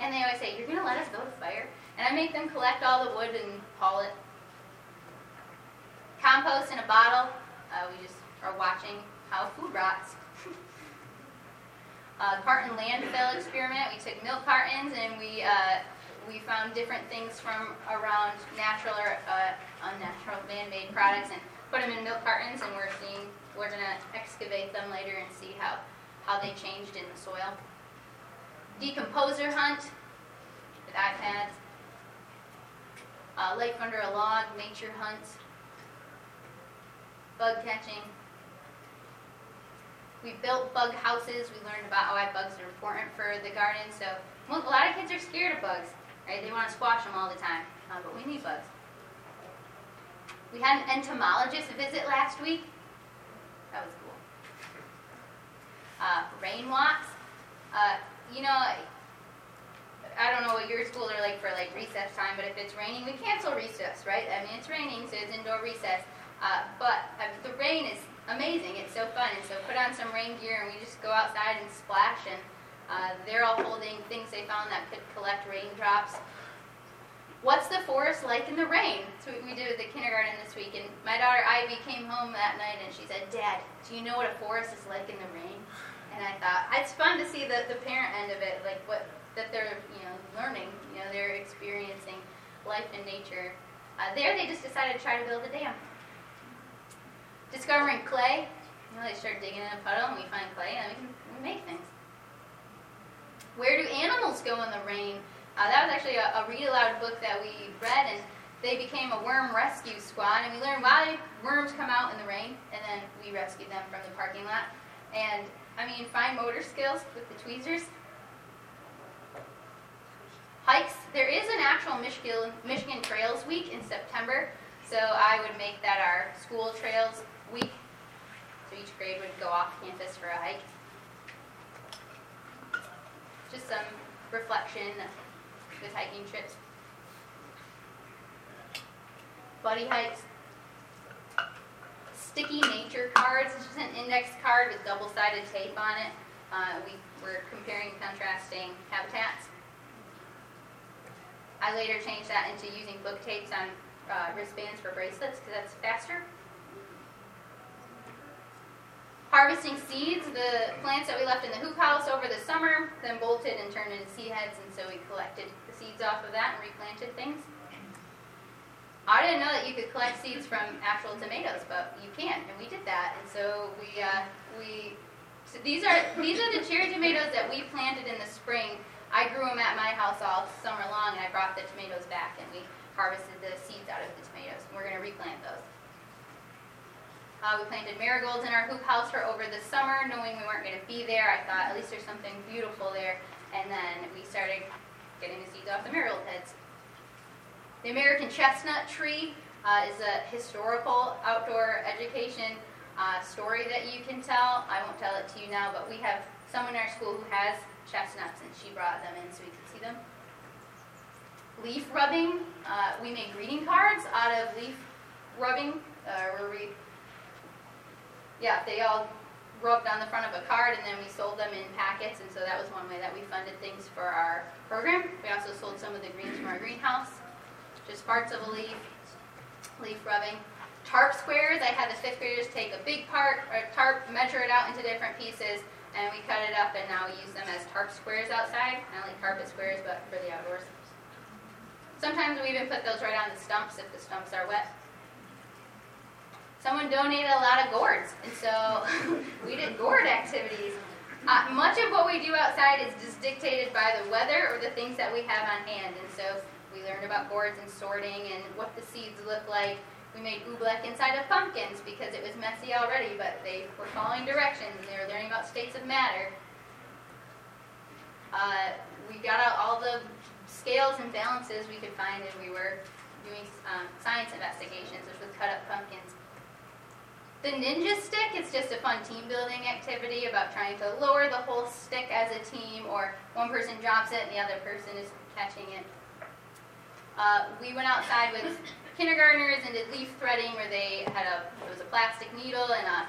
And they always say, You're going to let us go to fire? And I make them collect all the wood and haul it. Compost in a bottle, uh, we just are watching how food rots. uh, carton landfill experiment, we took milk cartons and we uh, we found different things from around natural or uh, unnatural man-made products and put them in milk cartons and we're seeing we're going to excavate them later and see how, how they changed in the soil. Decomposer hunt with iPads. Uh, life under a log, nature hunt. Bug catching. We built bug houses. We learned about why bugs are important for the garden. So a lot of kids are scared of bugs. Right? They want to squash them all the time, uh, but we need bugs. We had an entomologist visit last week. That was cool. Uh, rain walks. Uh, you know, I don't know what your schools are like for like recess time, but if it's raining, we cancel recess, right? I mean, it's raining, so it's indoor recess. Uh, but the rain is amazing. It's so fun. And so put on some rain gear and we just go outside and splash and uh, they're all holding things they found that could collect raindrops. What's the forest like in the rain? That's what we did with the kindergarten this week. And my daughter Ivy came home that night and she said, Dad, do you know what a forest is like in the rain? And I thought, it's fun to see the, the parent end of it, like what that they're you know learning, you know, they're experiencing life in nature. Uh, there they just decided to try to build a dam. Discovering clay, you know, they start digging in a puddle and we find clay and we can make things. Where do animals go in the rain? Uh, that was actually a, a read aloud book that we read, and they became a worm rescue squad, and we learned why worms come out in the rain, and then we rescued them from the parking lot. And I mean, fine motor skills with the tweezers. Hikes. There is an actual Michigan, Michigan Trails Week in September. So I would make that our school trails week. So each grade would go off campus for a hike. Just some reflection with hiking trips. Buddy hikes. Sticky nature cards. It's just an index card with double-sided tape on it. Uh, we were comparing contrasting habitats. I later changed that into using book tapes on uh, wristbands for bracelets because that's faster. Harvesting seeds, the plants that we left in the hoop house over the summer, then bolted and turned into seed heads, and so we collected the seeds off of that and replanted things. I didn't know that you could collect seeds from actual tomatoes, but you can, and we did that. And so we uh, we so these are these are the cherry tomatoes that we planted in the spring. I grew them at my house all summer long, and I brought the tomatoes back, and we harvested the seeds out of the tomatoes. We're going to replant those. Uh, we planted marigolds in our hoop house for over the summer, knowing we weren't going to be there. I thought at least there's something beautiful there. And then we started getting the seeds off the marigold heads. The American chestnut tree uh, is a historical outdoor education uh, story that you can tell. I won't tell it to you now, but we have someone in our school who has chestnuts, and she brought them in so we could see them. Leaf rubbing. Uh, we made greeting cards out of leaf rubbing, uh, where we yeah, they all rubbed on the front of a card and then we sold them in packets and so that was one way that we funded things for our program. We also sold some of the greens from our greenhouse, just parts of a leaf, leaf rubbing. Tarp squares, I had the fifth graders take a big part, or tarp, measure it out into different pieces and we cut it up and now we use them as tarp squares outside, of like carpet squares but for the outdoors. Sometimes we even put those right on the stumps if the stumps are wet someone donated a lot of gourds, and so we did gourd activities. Uh, much of what we do outside is just dictated by the weather or the things that we have on hand, and so we learned about gourds and sorting and what the seeds look like. We made oobleck inside of pumpkins because it was messy already, but they were following directions and they were learning about states of matter. Uh, we got out all the scales and balances we could find, and we were doing um, science investigations, which was cut up. The ninja stick is just a fun team building activity about trying to lower the whole stick as a team, or one person drops it and the other person is catching it. Uh, we went outside with kindergartners and did leaf threading where they had a, it was a plastic needle and a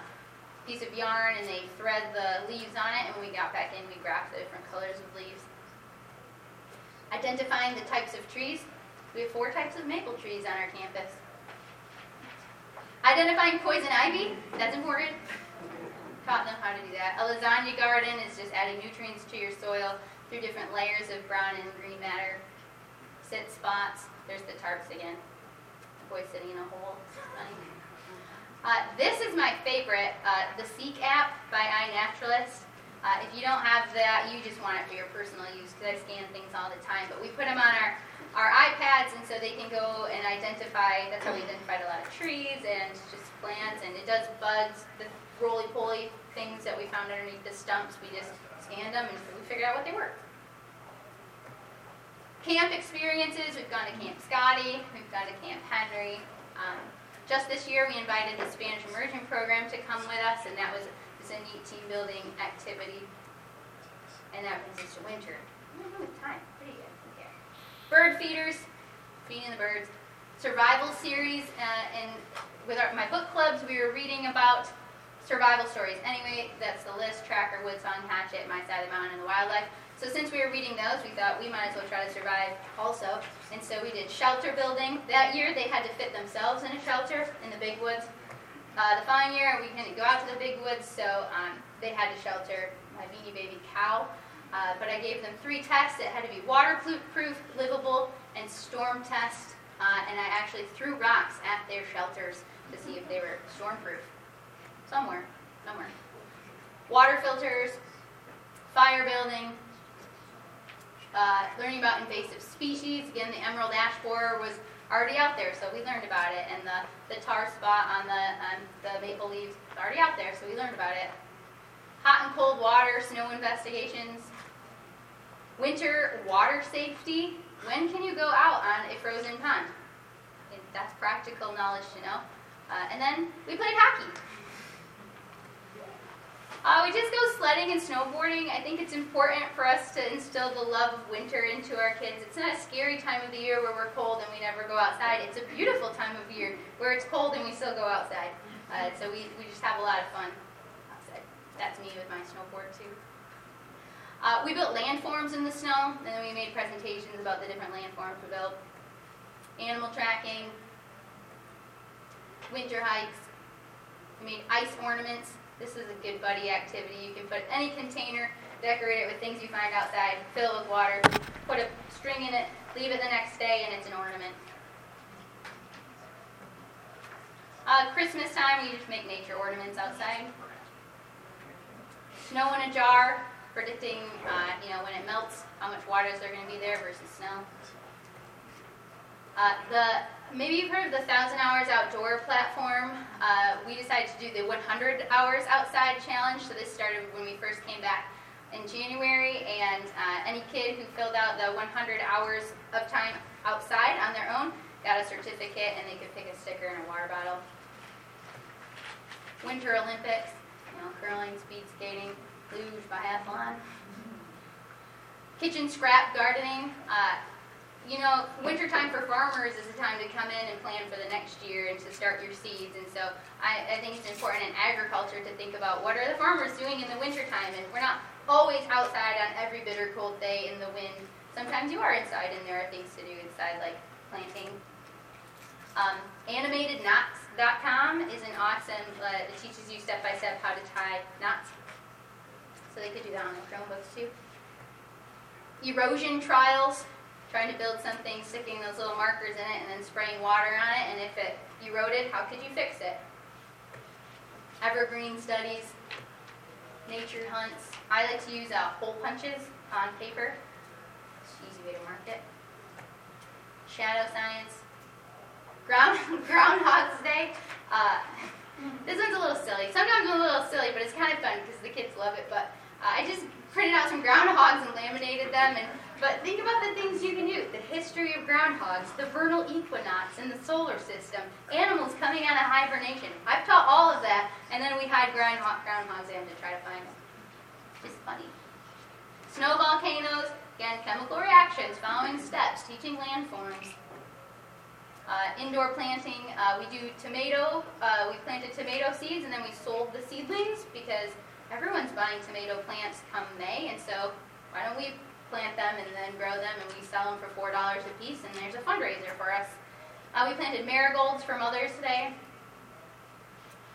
piece of yarn and they thread the leaves on it and when we got back in we graphed the different colors of leaves. Identifying the types of trees. We have four types of maple trees on our campus. Identifying poison ivy, that's important. Taught them how to do that. A lasagna garden is just adding nutrients to your soil through different layers of brown and green matter. Sit spots, there's the tarps again. The boy sitting in a hole. Uh, this is my favorite, uh, the Seek app by iNaturalist. Uh, if you don't have that, you just want it for your personal use because I scan things all the time. But we put them on our our iPads, and so they can go and identify. That's how we identified a lot of trees and just plants, and it does bugs, the roly-poly things that we found underneath the stumps. We just scanned them and we figured out what they were. Camp experiences. We've gone to Camp Scotty. We've gone to Camp Henry. Um, just this year, we invited the Spanish immersion program to come with us, and that was, was a neat team building activity. And that us to winter. time. Bird feeders, feeding the birds, survival series, uh, and with our, my book clubs, we were reading about survival stories. Anyway, that's the list, Tracker, Woodsong, Hatchet, My Side of the Mountain, and the Wildlife. So since we were reading those, we thought we might as well try to survive also. And so we did shelter building. That year, they had to fit themselves in a shelter in the big woods. Uh, the following year, we couldn't go out to the big woods, so um, they had to shelter my beanie baby cow. Uh, but I gave them three tests. It had to be waterproof, livable, and storm test. Uh, and I actually threw rocks at their shelters to see if they were stormproof. Somewhere, somewhere. Water filters, fire building, uh, learning about invasive species. Again, the emerald ash borer was already out there, so we learned about it. And the, the tar spot on the, on the maple leaves was already out there, so we learned about it. Hot and cold water, snow investigations, Winter water safety. When can you go out on a frozen pond? That's practical knowledge to know. Uh, and then we played hockey. Uh, we just go sledding and snowboarding. I think it's important for us to instill the love of winter into our kids. It's not a scary time of the year where we're cold and we never go outside. It's a beautiful time of year where it's cold and we still go outside. Uh, so we, we just have a lot of fun outside. That's me with my snowboard too. Uh, we built landforms in the snow, and then we made presentations about the different landforms we built. Animal tracking, winter hikes. We made ice ornaments. This is a good buddy activity. You can put any container, decorate it with things you find outside, fill it with water, put a string in it, leave it the next day, and it's an ornament. Uh, Christmas time, we just make nature ornaments outside. Snow in a jar, predicting, uh, you know, when it melts, how much water is there going to be there versus snow. Uh, the maybe you've heard of the Thousand Hours Outdoor platform. Uh, we decided to do the 100 Hours Outside Challenge. So this started when we first came back in January, and uh, any kid who filled out the 100 hours of time outside on their own got a certificate, and they could pick a sticker and a water bottle. Winter Olympics, you know, curling, speed skating, luge, biathlon. Kitchen scrap gardening. Uh, you know, wintertime for farmers is a time to come in and plan for the next year and to start your seeds. And so I, I think it's important in agriculture to think about what are the farmers doing in the wintertime. And we're not always outside on every bitter cold day in the wind. Sometimes you are inside and there are things to do inside, like planting. Um, animatedknots.com is an awesome, uh, it teaches you step by step how to tie knots. So they could do that on their Chromebooks too. Erosion trials trying to build something, sticking those little markers in it, and then spraying water on it, and if it eroded, how could you fix it? Evergreen studies, nature hunts. I like to use uh, hole punches on paper. It's an easy way to mark it. Shadow science. Ground Groundhog's Day. Uh, this one's a little silly. Sometimes a little silly, but it's kind of fun because the kids love it. But I just printed out some groundhogs and laminated them and but think about the things you can do. The history of groundhogs, the vernal equinox in the solar system, animals coming out of hibernation. I've taught all of that, and then we hide groundhog, groundhogs in to try to find them. Just funny. Snow volcanoes, again, chemical reactions, following steps, teaching landforms. Uh, indoor planting, uh, we do tomato, uh, we planted tomato seeds and then we sold the seedlings because everyone's buying tomato plants come May, and so why don't we plant them and then grow them, and we sell them for $4 a piece, and there's a fundraiser for us. Uh, we planted marigolds for Mother's Day,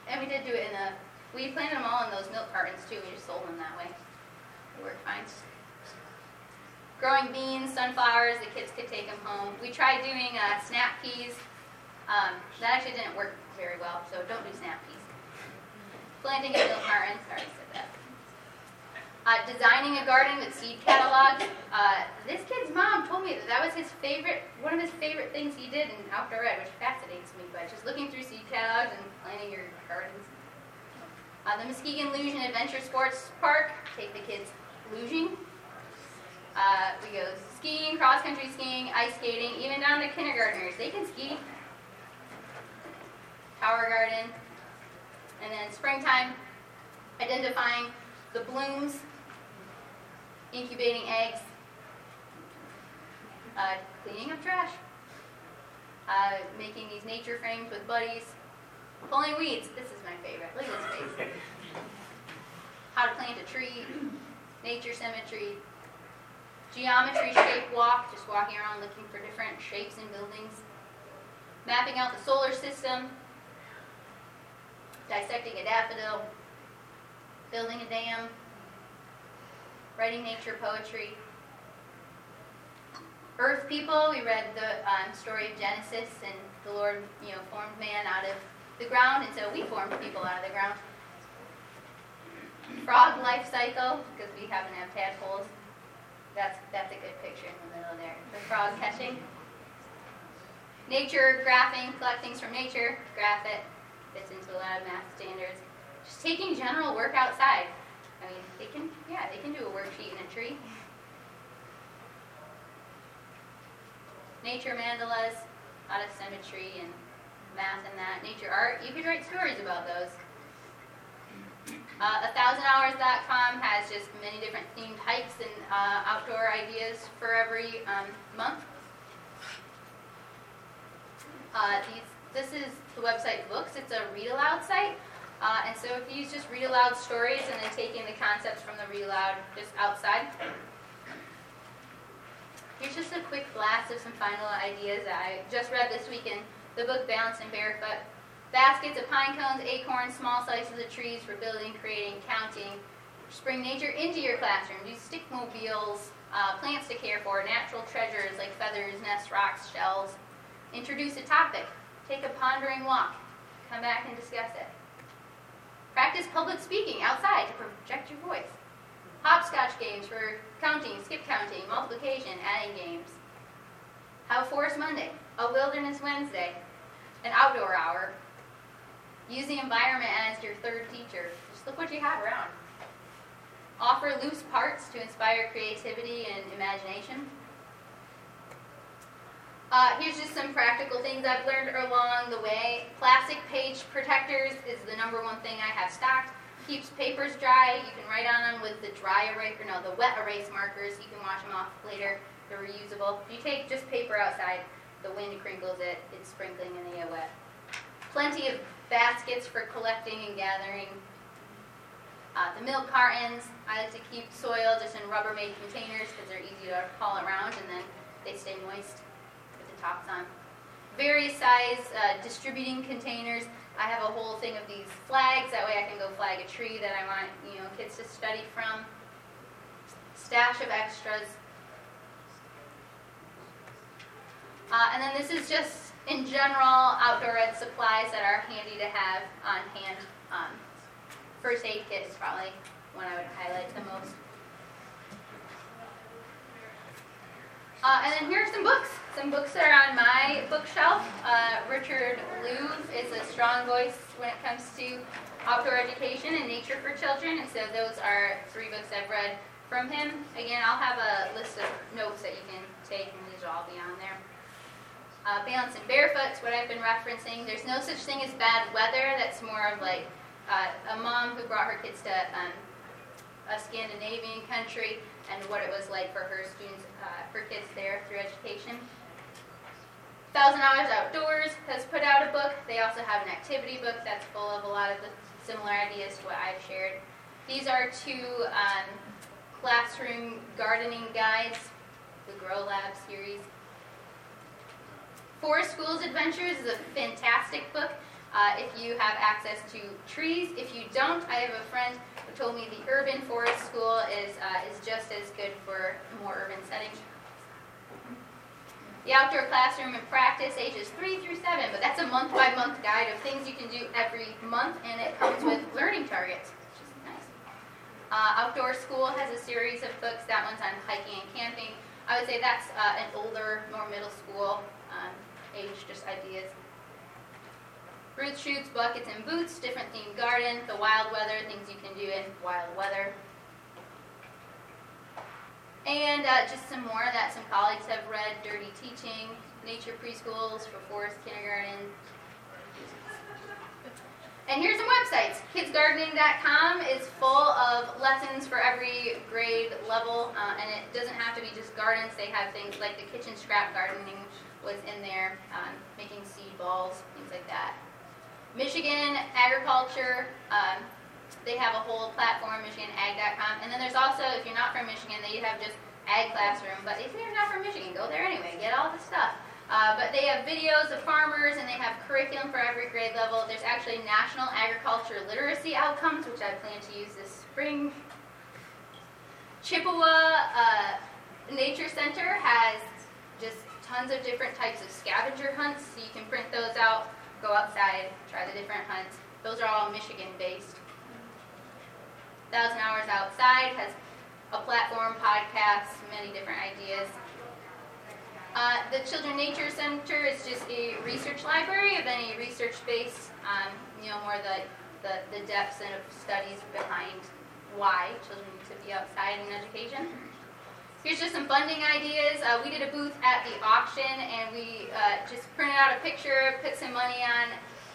and we did do it in a, we planted them all in those milk cartons too, we just sold them that way. It worked fine. Growing beans, sunflowers, the kids could take them home. We tried doing uh, snap peas. Um, that actually didn't work very well, so don't do snap peas. Planting a milk cartons, sorry, uh, designing a garden with seed catalogs. Uh, this kid's mom told me that that was his favorite, one of his favorite things he did in Outdoor Ed, which fascinates me, but just looking through seed catalogs and planting your gardens. Uh, the Muskegon Luge and Adventure Sports Park, take the kids luging. Uh, we go skiing, cross-country skiing, ice skating, even down to kindergartners. They can ski. Tower garden. And then springtime, identifying the blooms incubating eggs, uh, cleaning up trash, uh, making these nature frames with buddies, pulling weeds. This is my favorite. Look at this face. How to plant a tree, nature symmetry, geometry shape walk, just walking around looking for different shapes and buildings, mapping out the solar system, dissecting a daffodil, building a dam, writing nature poetry. Earth people, we read the um, story of Genesis, and the Lord, you know, formed man out of the ground, and so we formed people out of the ground. Frog life cycle, because we haven't had tadpoles. That's that's a good picture in the middle there. The frog catching. Nature graphing, collect things from nature, graph it, fits into a lot of math standards. Just taking general work outside. I mean, they can, yeah, they can do a worksheet in a tree. nature mandalas, a lot of symmetry and math and that. Nature art, you could write stories about those. Uh, 1000hours.com has just many different themed hikes and uh, outdoor ideas for every um, month. Uh, these, this is the website Books. It's a read aloud site. Uh, and so if you just read aloud stories and then taking the concepts from the read aloud just outside. Here's just a quick blast of some final ideas that I just read this week in the book Balanced and Barefoot. Baskets of pine cones, acorns, small slices of trees for building, creating, counting. Bring nature into your classroom. Use stickmobiles, uh, plants to care for, natural treasures like feathers, nests, rocks, shells. Introduce a topic. Take a pondering walk. Come back and discuss it. Practice public speaking outside to project your voice. Hopscotch games for counting, skip counting, multiplication, adding games. Have a Forest Monday, a Wilderness Wednesday, an outdoor hour, Use the environment as your third teacher. Just look what you have around. Offer loose parts to inspire creativity and imagination. Uh, here's just some practical things I've learned along the way. Plastic page protectors is the number one thing I have stocked. Keeps papers dry. You can write on them with the dry erase, or no, the wet erase markers. You can wash them off later. They're reusable. If you take just paper outside, the wind crinkles it. It's sprinkling and they get wet. Plenty of baskets for collecting and gathering. Uh, the milk cartons, I like to keep soil just in Rubbermaid containers because they're easy to haul around and then they stay moist the tops on. Various size uh, distributing containers. I have a whole thing of these flags. That way I can go flag a tree that I want you know kids to study from. Stash of extras. Uh, and then this is just in general, outdoor ed supplies that are handy to have on hand. Um, first aid kit is probably one I would highlight the most. Uh, and then here are some books. Some books are on my bookshelf. Uh, Richard Louv is a strong voice when it comes to outdoor education and nature for children, and so those are three books I've read from him. Again, I'll have a list of notes that you can take, and these will all be on there. Uh, balance and barefoot's what I've been referencing. There's no such thing as bad weather. That's more of like uh, a mom who brought her kids to um, a Scandinavian country and what it was like for her students, uh, for kids there through education. Thousand Hours Outdoors has put out a book. They also have an activity book that's full of a lot of the similar ideas to what I've shared. These are two um, classroom gardening guides, the Grow Lab series. Forest Schools Adventures is a fantastic book uh, if you have access to trees. If you don't, I have a friend who told me the Urban Forest School is, uh, is just as good for more urban settings. The Outdoor Classroom and Practice, ages 3 through 7, but that's a month by month guide of things you can do every month, and it comes with learning targets, which is nice. Uh, Outdoor School has a series of books. That one's on hiking and camping. I would say that's uh, an older, more middle school um, age, just ideas. Roots, shoots, buckets, and boots, different themed garden, the wild weather, things you can do in wild weather. And uh, just some more that some colleagues have read, Dirty Teaching, Nature Preschools for Forest Kindergarten. And here's some websites. KidsGardening.com is full of lessons for every grade level, uh, and it doesn't have to be just gardens. They have things like the kitchen scrap gardening, was in there, um, making seed balls, things like that. Michigan Agriculture, um, they have a whole platform, MichiganAg.com. And then there's also, if you're not from Michigan, they have just Ag Classroom. But if you're not from Michigan, go there anyway, get all the stuff. Uh, but they have videos of farmers and they have curriculum for every grade level. There's actually National Agriculture Literacy Outcomes, which I plan to use this spring. Chippewa uh, Nature Center has just tons of different types of scavenger hunts, so you can print those out, go outside, try the different hunts. Those are all Michigan based. Thousand Hours Outside has a platform, podcasts, many different ideas. Uh, the Children Nature Center is just a research library of any research-based, um, you know, more the, the, the depths and of studies behind why children need to be outside in education. here's just some funding ideas. Uh, we did a booth at the auction, and we uh, just printed out a picture, put some money on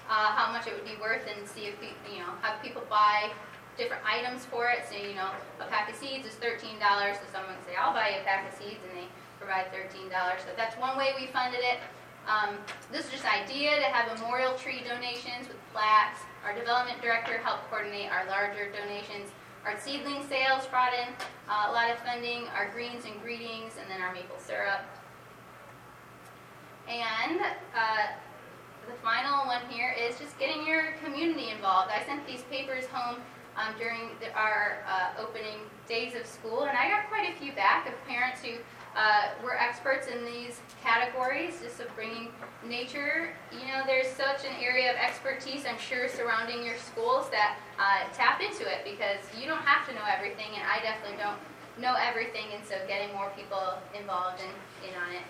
uh, how much it would be worth, and see if you know have people buy different items for it. So you know, a pack of seeds is thirteen dollars. So someone would say, "I'll buy you a pack of seeds," and they provide thirteen dollars. So that's one way we funded it. Um, this is just an idea to have memorial tree donations with plaques. Our development director helped coordinate our larger donations. Our seedling sales brought in uh, a lot of funding, our greens and greetings, and then our maple syrup. And uh, the final one here is just getting your community involved. I sent these papers home um, during the, our uh, opening days of school, and I got quite a few back of parents who uh, we're experts in these categories, just of bringing nature. You know, there's such an area of expertise, I'm sure, surrounding your schools that uh, tap into it because you don't have to know everything, and I definitely don't know everything, and so getting more people involved and in on it.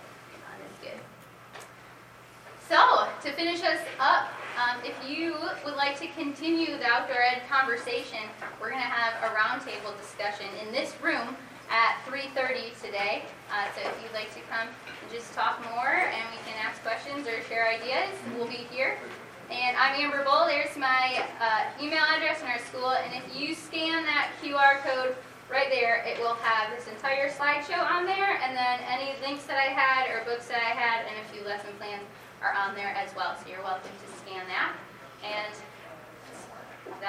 So, to finish us up, um, if you would like to continue the outdoor ed conversation, we're going to have a roundtable discussion in this room at 3.30 today. Uh, so if you'd like to come and just talk more and we can ask questions or share ideas, we'll be here. And I'm Amber Bull. There's my uh, email address in our school. And if you scan that QR code right there, it will have this entire slideshow on there. And then any links that I had or books that I had and a few lesson plans are on there as well. So you're welcome to scan that. And that